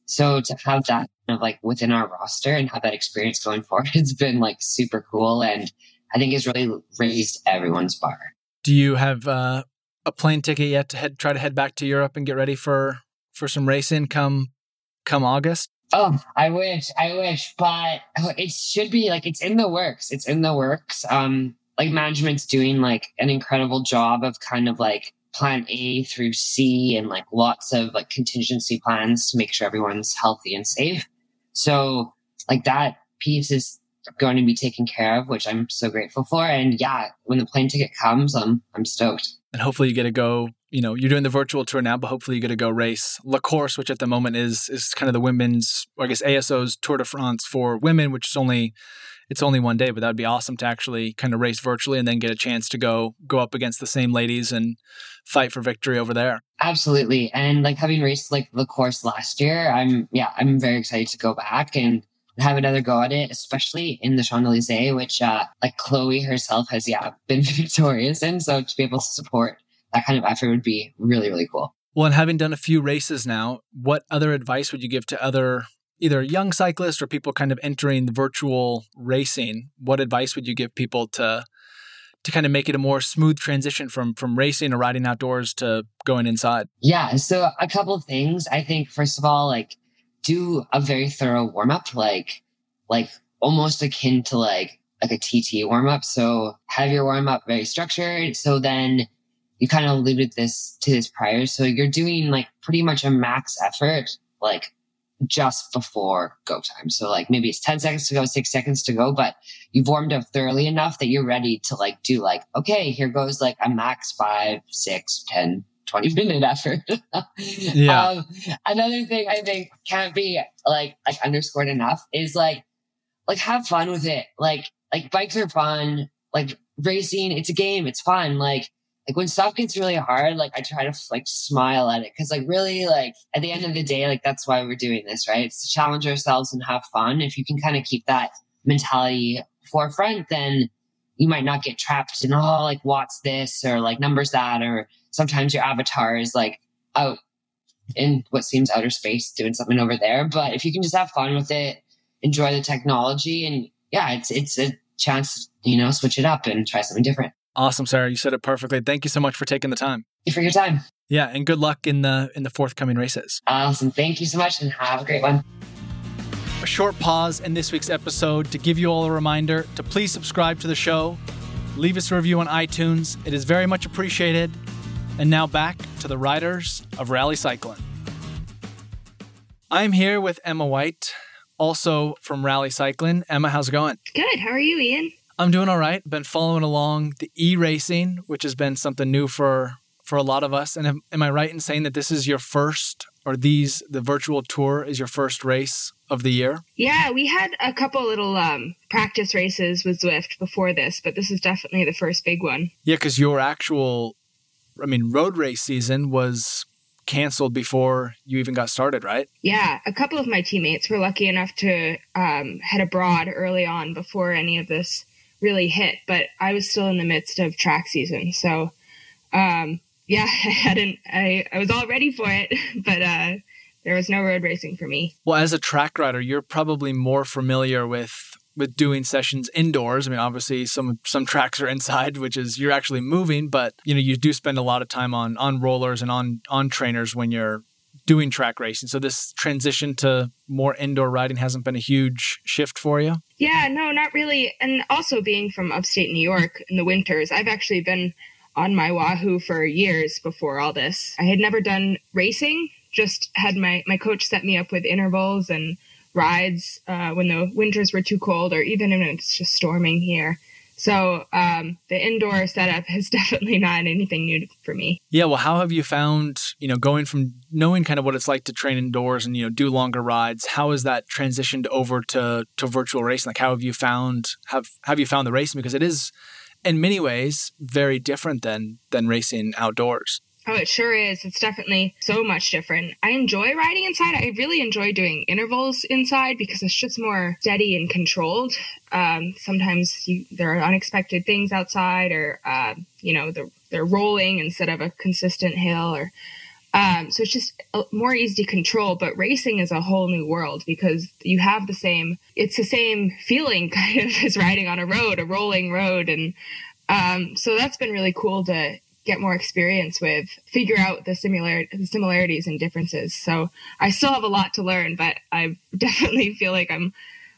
Speaker 4: so to have that kind of like within our roster and have that experience going [laughs] forward, it's been like super cool. And I think it's really raised everyone's bar.
Speaker 1: Do you have uh, a plane ticket yet to head try to head back to Europe and get ready for for some racing come come August?
Speaker 4: Oh, I wish, I wish, but it should be like it's in the works. It's in the works. Um, like management's doing like an incredible job of kind of like plan A through C and like lots of like contingency plans to make sure everyone's healthy and safe. So like that piece is going to be taken care of, which I'm so grateful for. And yeah, when the plane ticket comes, I'm I'm stoked.
Speaker 1: And hopefully you get to go, you know, you're doing the virtual tour now, but hopefully you get to go race La Course, which at the moment is is kind of the women's, I guess ASO's Tour de France for women, which is only it's only one day, but that'd be awesome to actually kind of race virtually and then get a chance to go go up against the same ladies and fight for victory over there.
Speaker 4: Absolutely. And like having raced like the Course last year, I'm yeah, I'm very excited to go back and have another go at it, especially in the Champs Elysees, which uh like Chloe herself has yeah [laughs] been victorious in. So to be able to support that kind of effort would be really, really cool.
Speaker 1: Well, and having done a few races now, what other advice would you give to other either young cyclists or people kind of entering the virtual racing, what advice would you give people to to kind of make it a more smooth transition from from racing or riding outdoors to going inside?
Speaker 4: Yeah, so a couple of things. I think first of all, like do a very thorough warm up, like like almost akin to like like a TT warm up. So have your warm up very structured. So then you kind of alluded this to this prior. So you're doing like pretty much a max effort, like just before go time. So like maybe it's 10 seconds to go, six seconds to go, but you've warmed up thoroughly enough that you're ready to like do like, okay, here goes like a max five, six, 10, 20 [laughs] minute effort. yeah. Um, another thing I think can't be like, like underscored enough is like, like have fun with it. Like, like bikes are fun. Like racing, it's a game. It's fun. Like, like when stuff gets really hard, like I try to like smile at it because like really like at the end of the day, like that's why we're doing this, right? It's to challenge ourselves and have fun. If you can kind of keep that mentality forefront, then you might not get trapped in oh like what's this or like numbers that or sometimes your avatar is like out in what seems outer space doing something over there. But if you can just have fun with it, enjoy the technology, and yeah, it's it's a chance you know switch it up and try something different.
Speaker 1: Awesome, Sarah. You said it perfectly. Thank you so much for taking the time.
Speaker 4: You for your time.
Speaker 1: Yeah, and good luck in the in the forthcoming races.
Speaker 4: Awesome. Thank you so much and have a great one.
Speaker 1: A short pause in this week's episode to give you all a reminder to please subscribe to the show. Leave us a review on iTunes. It is very much appreciated. And now back to the riders of rally cycling. I'm here with Emma White, also from Rally Cycling. Emma, how's it going?
Speaker 5: Good. How are you, Ian?
Speaker 1: I'm doing all right. Been following along the e-racing, which has been something new for for a lot of us. And am, am I right in saying that this is your first, or these the virtual tour is your first race of the year?
Speaker 5: Yeah, we had a couple little um, practice races with Zwift before this, but this is definitely the first big one.
Speaker 1: Yeah, because your actual, I mean, road race season was canceled before you even got started, right?
Speaker 5: Yeah, a couple of my teammates were lucky enough to um, head abroad early on before any of this really hit, but I was still in the midst of track season. So, um, yeah, [laughs] I hadn't, I, I was all ready for it, [laughs] but, uh, there was no road racing for me.
Speaker 1: Well, as a track rider, you're probably more familiar with with doing sessions indoors. I mean, obviously some some tracks are inside, which is you're actually moving, but you know you do spend a lot of time on on rollers and on on trainers when you're doing track racing. So this transition to more indoor riding hasn't been a huge shift for you.
Speaker 5: Yeah, no, not really. And also being from upstate New York in the winters, I've actually been on my Wahoo for years before all this. I had never done racing, just had my my coach set me up with intervals and rides uh, when the winters were too cold, or even when it's just storming here. So um, the indoor setup is [laughs] definitely not anything new for me.
Speaker 1: Yeah. Well, how have you found, you know, going from knowing kind of what it's like to train indoors and, you know, do longer rides, how has that transitioned over to, to virtual racing? Like how have you found, have, have you found the racing? Because it is in many ways very different than, than racing outdoors.
Speaker 5: Oh, it sure is. It's definitely so much different. I enjoy riding inside. I really enjoy doing intervals inside because it's just more steady and controlled. Um, sometimes you, there are unexpected things outside, or uh, you know, they're, they're rolling instead of a consistent hill, or um, so it's just more easy to control. But racing is a whole new world because you have the same. It's the same feeling [laughs] kind of as riding on a road, a rolling road, and um, so that's been really cool to get more experience with, figure out the similar the similarities and differences. So I still have a lot to learn, but I [laughs] definitely feel like I'm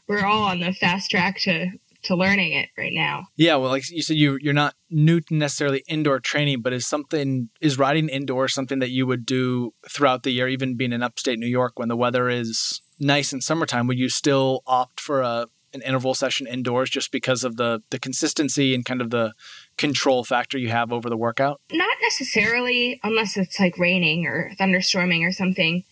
Speaker 5: we're all on the fast track to to learning it right now.
Speaker 1: Yeah, well, like you said, you you're not new to necessarily indoor training, but is something is riding indoor something that you would do throughout the year, even being in upstate New York when the weather is nice in summertime? Would you still opt for a an interval session indoors just because of the the consistency and kind of the control factor you have over the workout?
Speaker 5: Not necessarily, unless it's like raining or thunderstorming or something.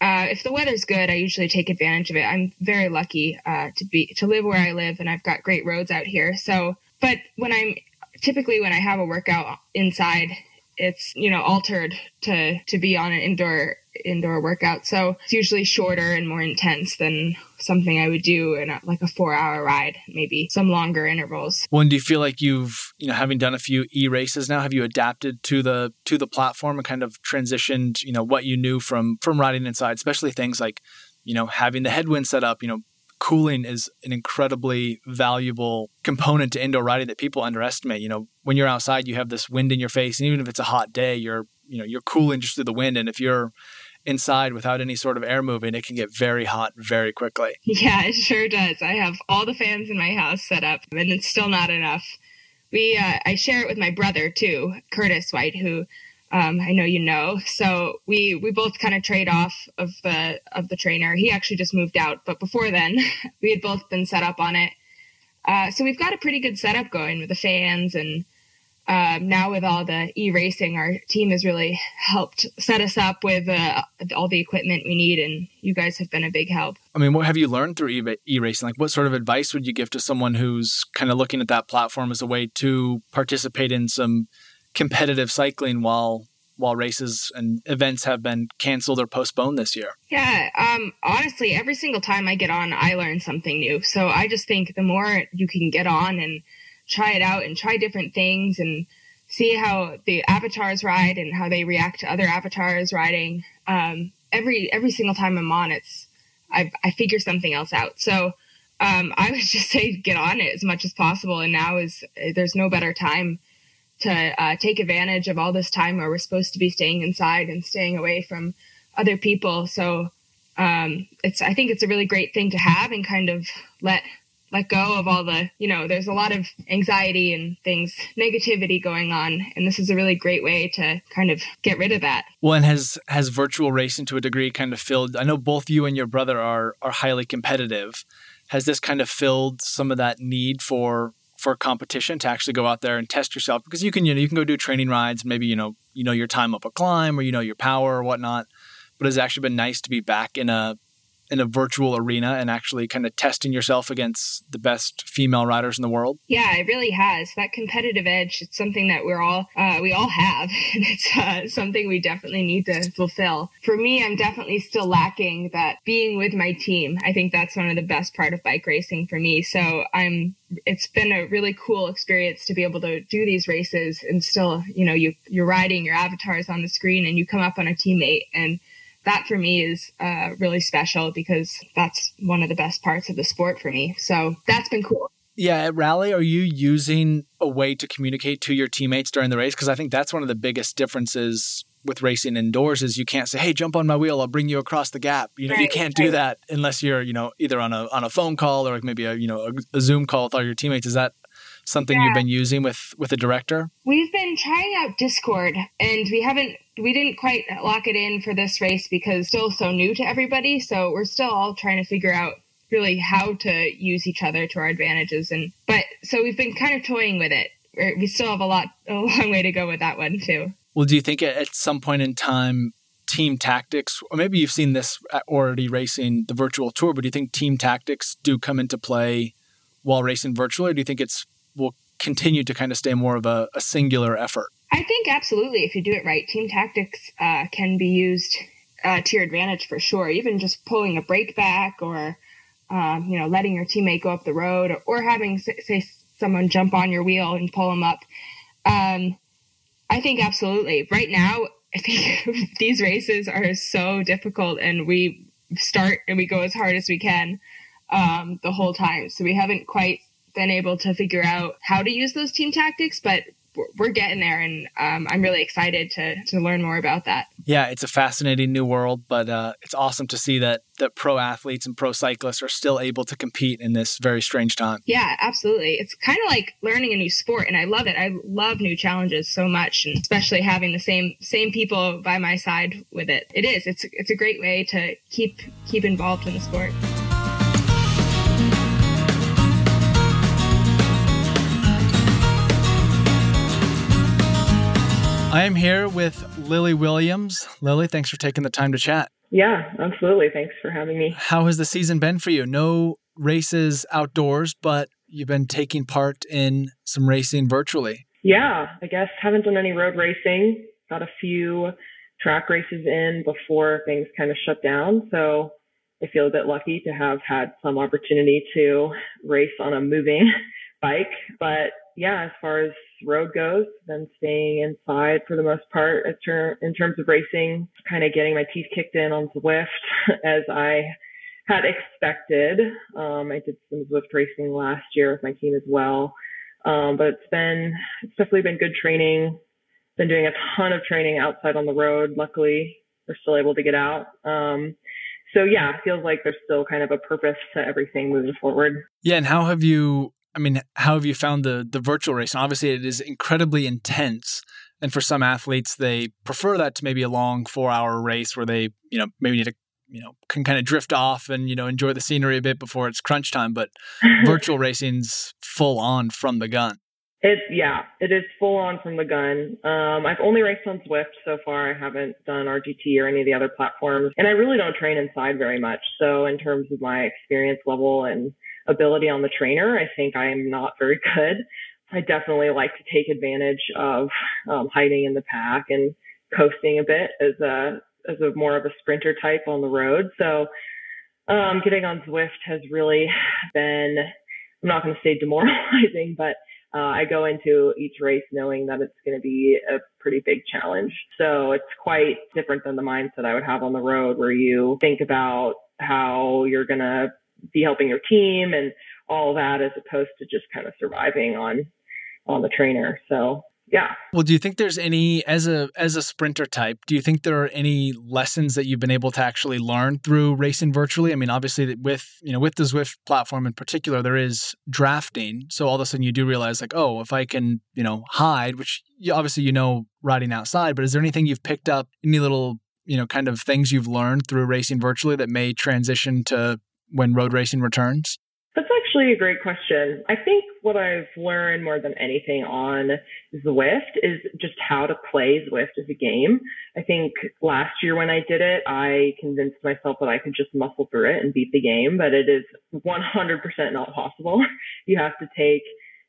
Speaker 5: Uh, if the weather's good, I usually take advantage of it. I'm very lucky uh, to be to live where I live, and I've got great roads out here. So, but when I'm typically when I have a workout inside, it's you know altered to to be on an indoor indoor workout. So it's usually shorter and more intense than something I would do in a, like a four hour ride, maybe some longer intervals.
Speaker 1: When do you feel like you've, you know, having done a few e races now, have you adapted to the to the platform and kind of transitioned, you know, what you knew from from riding inside, especially things like, you know, having the headwind set up, you know, cooling is an incredibly valuable component to indoor riding that people underestimate. You know, when you're outside, you have this wind in your face, and even if it's a hot day, you're you know you're cooling just through the wind. And if you're inside without any sort of air moving, it can get very hot very quickly. [laughs]
Speaker 5: Yeah, it sure does. I have all the fans in my house set up, and it's still not enough. We uh, I share it with my brother too, Curtis White, who um, I know you know. So we we both kind of trade off of the of the trainer. He actually just moved out, but before then, [laughs] we had both been set up on it. Uh, so we've got a pretty good setup going with the fans and um, now with all the e-racing, our team has really helped set us up with uh, all the equipment we need, and you guys have been a big help.
Speaker 1: I mean, what have you learned through e-racing? Like, what sort of advice would you give to someone who's kind of looking at that platform as a way to participate in some competitive cycling while while races and events have been canceled or postponed this year?
Speaker 5: Yeah, um, honestly, every single time I get on, I learn something new. So I just think the more you can get on and try it out and try different things and see how the avatars ride and how they react to other avatars riding. Um, every every single time I'm on, it's I, I figure something else out. So um, I would [laughs] just say get on it as much as possible. And now is there's no better time to uh, take advantage of all this time where we're supposed to be staying inside and staying away from other people. So um, it's I think it's a really great thing to have and kind of let let go of all the, you know, there's a lot of anxiety and things, negativity going on. And this is a really great way to kind of get rid of that.
Speaker 1: Well, and has has virtual racing to a degree kind of filled I know both you and your brother are are highly competitive. Has this kind of filled some of that need for for competition to actually go out there and test yourself? Because you can, you know, you can go do training rides, maybe, you know, you know your time up a climb or you know your power or whatnot. But it's actually been nice to be back in a in a virtual arena and actually kind of testing yourself against the best female riders in the world?
Speaker 5: Yeah, it really has. That competitive edge, it's something that we're all, uh, we all have. And [laughs] it's uh, something we definitely need to fulfill. For me, I'm definitely still lacking that being with my team. I think that's one of the best part of bike racing for me. So I'm, it's been a really cool experience to be able to do these races and still, you know, you, you're riding your avatars on the screen and you come up on a teammate and that for me is uh, really special because that's one of the best parts of the sport for me. So that's been cool.
Speaker 1: Yeah, at Rally, are you using a way to communicate to your teammates during the race? Because I think that's one of the biggest differences with racing indoors is you can't say, "Hey, jump on my wheel, I'll bring you across the gap." You know, right, you can't do that unless you're, you know, either on a on a phone call or maybe a you know a, a Zoom call with all your teammates. Is that something yeah. you've been using with with a director?
Speaker 5: We've been trying out Discord, and we haven't we didn't quite lock it in for this race because still so new to everybody. So we're still all trying to figure out really how to use each other to our advantages. And but so we've been kind of toying with it. We still have a lot, a long way to go with that one too.
Speaker 1: Well, do you think at some point in time, team tactics, or maybe you've seen this already racing the virtual tour, but do you think team tactics do come into play while racing virtually, or do you think it's will continue to kind of stay more of a, a singular effort?
Speaker 5: I think absolutely. If you do it right, team tactics uh, can be used uh, to your advantage for sure. Even just pulling a brake back or um, you know, letting your teammate go up the road or, or having, say, someone jump on your wheel and pull them up. Um, I think absolutely. Right now, I [laughs] think these races are so difficult and we start and we go as hard as we can um, the whole time. So we haven't quite been able to figure out how to use those team tactics, but we're getting there, and um, I'm really excited to to learn more about that.
Speaker 1: Yeah, it's a fascinating new world, but uh, it's awesome to see that that pro athletes and pro cyclists are still able to compete in this very strange time.
Speaker 5: Yeah, absolutely. It's kind of like learning a new sport, and I love it. I love new challenges so much, and especially having the same same people by my side with it. It is. It's it's a great way to keep keep involved in the sport.
Speaker 1: I am here with Lily Williams. Lily, thanks for taking the time to chat.
Speaker 6: Yeah, absolutely. Thanks for having me.
Speaker 1: How has the season been for you? No races outdoors, but you've been taking part in some racing virtually.
Speaker 6: Yeah, I guess haven't done any road racing. Got a few track races in before things kind of shut down. So I feel a bit lucky to have had some opportunity to race on a moving [laughs] bike. But yeah, as far as road goes, then staying inside for the most part in terms of racing, kind of getting my teeth kicked in on Zwift [laughs] as I had expected. Um, I did some Zwift racing last year with my team as well. Um, but it's been, it's definitely been good training. Been doing a ton of training outside on the road. Luckily, we're still able to get out. Um, so yeah, it feels like there's still kind of a purpose to everything moving forward.
Speaker 1: Yeah. And how have you I mean, how have you found the the virtual race? And obviously, it is incredibly intense. And for some athletes, they prefer that to maybe a long four hour race where they, you know, maybe need to, you know, can kind of drift off and you know enjoy the scenery a bit before it's crunch time. But [laughs] virtual racing's full on from the gun.
Speaker 6: It yeah, it is full on from the gun. Um, I've only raced on Zwift so far. I haven't done RGT or any of the other platforms, and I really don't train inside very much. So in terms of my experience level and ability on the trainer. I think I am not very good. I definitely like to take advantage of um, hiding in the pack and coasting a bit as a as a more of a sprinter type on the road. So um, getting on Zwift has really been I'm not going to say demoralizing, [laughs] but uh, I go into each race knowing that it's going to be a pretty big challenge. So it's quite different than the mindset I would have on the road where you think about how you're going to be helping your team and all that as opposed to just kind of surviving on on the trainer. So yeah.
Speaker 1: Well, do you think there's any as a as a sprinter type, do you think there are any lessons that you've been able to actually learn through racing virtually? I mean, obviously with, you know, with the Zwift platform in particular, there is drafting. So all of a sudden you do realize like, oh, if I can, you know, hide, which you, obviously you know riding outside, but is there anything you've picked up, any little, you know, kind of things you've learned through racing virtually that may transition to when road racing returns?
Speaker 6: That's actually a great question. I think what I've learned more than anything on Zwift is just how to play Zwift as a game. I think last year when I did it, I convinced myself that I could just muscle through it and beat the game, but it is 100% not possible. [laughs] you have to take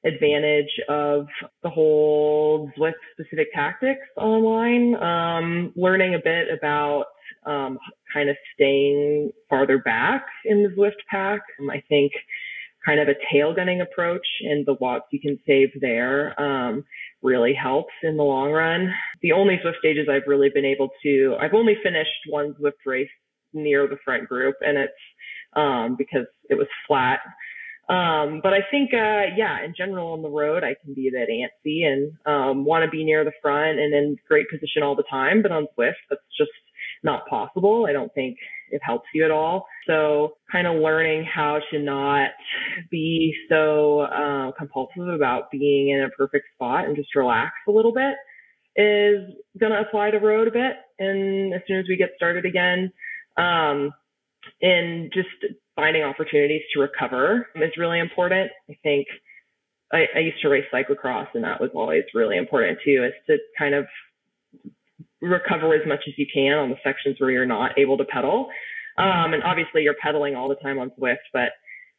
Speaker 6: advantage of the whole Zwift specific tactics online, um, learning a bit about um, kind of staying farther back in the Zwift pack. Um, I think kind of a tail gunning approach and the watts you can save there um, really helps in the long run. The only Zwift stages I've really been able to, I've only finished one Zwift race near the front group and it's um, because it was flat. Um, but I think, uh, yeah, in general on the road, I can be a bit antsy and um, want to be near the front and in great position all the time. But on Zwift, that's just not possible. I don't think it helps you at all. So kind of learning how to not be so uh, compulsive about being in a perfect spot and just relax a little bit is going to apply to road a bit. And as soon as we get started again, um, and just finding opportunities to recover is really important. I think I, I used to race cyclocross and that was always really important too, is to kind of recover as much as you can on the sections where you're not able to pedal. Um, and obviously you're pedaling all the time on Zwift, but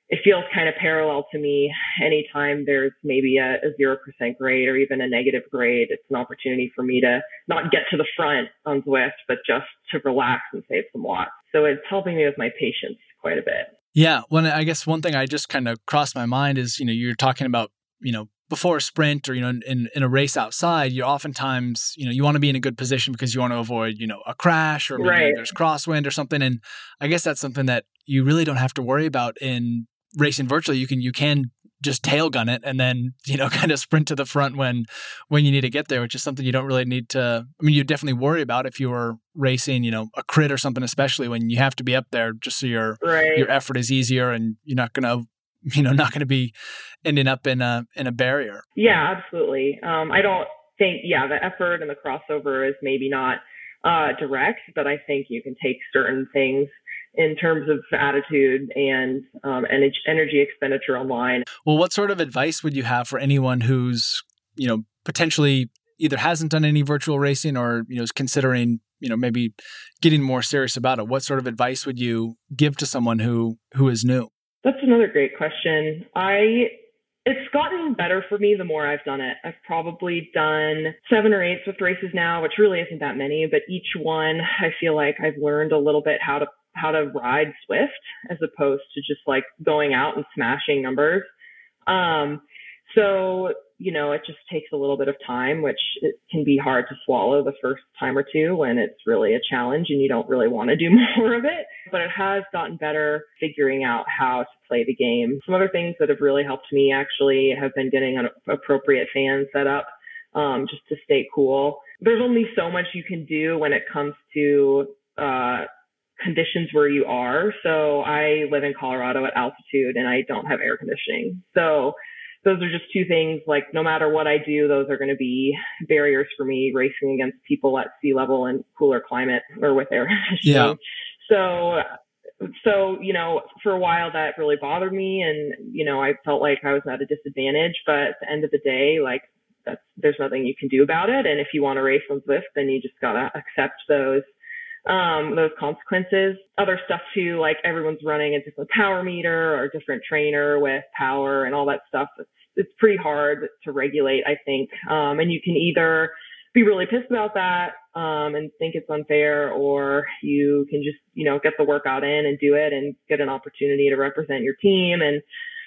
Speaker 6: it feels kind of parallel to me. Anytime there's maybe a, a 0% grade or even a negative grade, it's an opportunity for me to not get to the front on Zwift, but just to relax and save some watts. So it's helping me with my patience quite a bit.
Speaker 1: Yeah. Well, I guess one thing I just kind of crossed my mind is, you know, you're talking about, you know, before a sprint or you know in, in a race outside you're oftentimes you know you want to be in a good position because you want to avoid you know a crash or maybe right. there's crosswind or something and i guess that's something that you really don't have to worry about in racing virtually you can you can just tail gun it and then you know [laughs] kind of sprint to the front when when you need to get there which is something you don't really need to i mean you definitely worry about if you were racing you know a crit or something especially when you have to be up there just so your right. your effort is easier and you're not going to [laughs] you know not going to be ending up in a in a barrier.
Speaker 6: Yeah, absolutely. Um, I don't think yeah the effort and the crossover is maybe not uh, direct, but I think you can take certain things in terms of attitude and um, energy, energy expenditure online.
Speaker 1: Well, what sort of advice would you have for anyone who's you know potentially either hasn't done any virtual racing or you know is considering you know maybe getting more serious about it? What sort of advice would you give to someone who who is new?
Speaker 6: That's another great question. I it's gotten better for me the more I've done it. I've probably done seven or eight Zwift races now, which really isn't that many, but each one I feel like I've learned a little bit how to how to ride Zwift as opposed to just like going out and smashing numbers. Um, so you know, it just takes a little bit of time, which it can be hard to swallow the first time or two when it's really a challenge and you don't really want to do [laughs] more of it. But it has gotten better figuring out how to play the game. Some other things that have really helped me actually have been getting an appropriate fan set up, um, just to stay cool. There's only so much you can do when it comes to, uh, conditions where you are. So I live in Colorado at altitude and I don't have air conditioning. So those are just two things like no matter what I do, those are going to be barriers for me racing against people at sea level and cooler climate or with air [laughs]
Speaker 1: Yeah.
Speaker 6: So, so, you know, for a while that really bothered me and, you know, I felt like I was at a disadvantage, but at the end of the day, like that's, there's nothing you can do about it. And if you want to race on Zwift, then you just gotta accept those um, those consequences. Other stuff too, like everyone's running a different power meter or a different trainer with power and all that stuff. It's, it's pretty hard to regulate, I think. Um, and you can either be really pissed about that um, and think it's unfair, or you can just, you know, get the workout in and do it and get an opportunity to represent your team and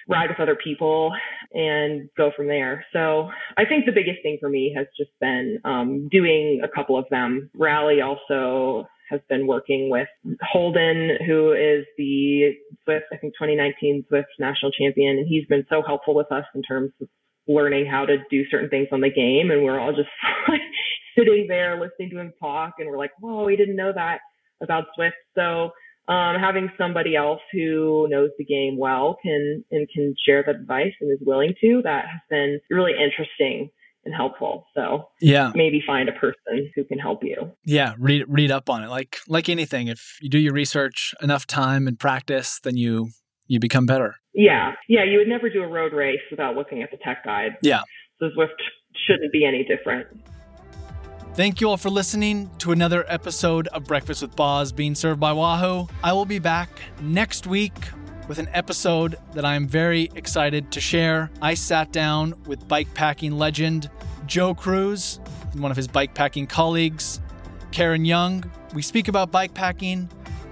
Speaker 6: ride with other people and go from there. So I think the biggest thing for me has just been um, doing a couple of them. Rally also has been working with Holden, who is the Zwift, I think 2019 Zwift national champion. And he's been so helpful with us in terms of learning how to do certain things on the game. And we're all just [laughs] like sitting there listening to him talk and we're like, whoa, we didn't know that about Zwift. So um, having somebody else who knows the game well can and can share that advice and is willing to that has been really interesting and helpful. So
Speaker 1: yeah,
Speaker 6: maybe find a person who can help you.
Speaker 1: Yeah, read read up on it. Like like anything, if you do your research enough time and practice, then you you become better.
Speaker 6: Yeah, yeah. You would never do a road race without looking at the tech guide.
Speaker 1: Yeah.
Speaker 6: So Zwift shouldn't be any different.
Speaker 1: Thank you all for listening to another episode of Breakfast with Boz being served by Wahoo. I will be back next week with an episode that I am very excited to share. I sat down with bikepacking legend Joe Cruz and one of his bikepacking colleagues, Karen Young. We speak about bikepacking,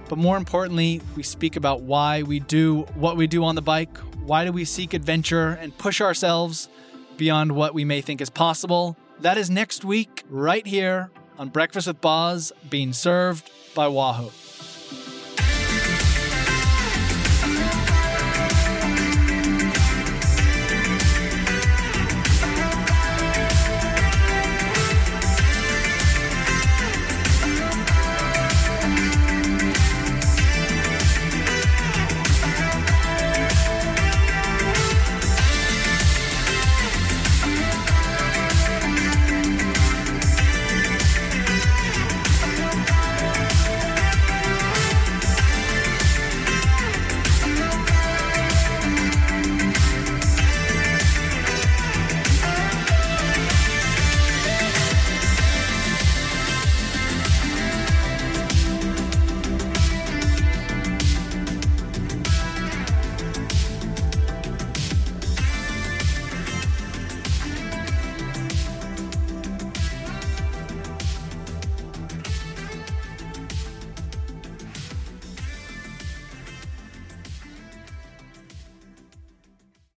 Speaker 1: but more importantly, we speak about why we do what we do on the bike, Why do we seek adventure and push ourselves beyond what we may think is possible? That is next week, right here on Breakfast with Boz, being served by Wahoo.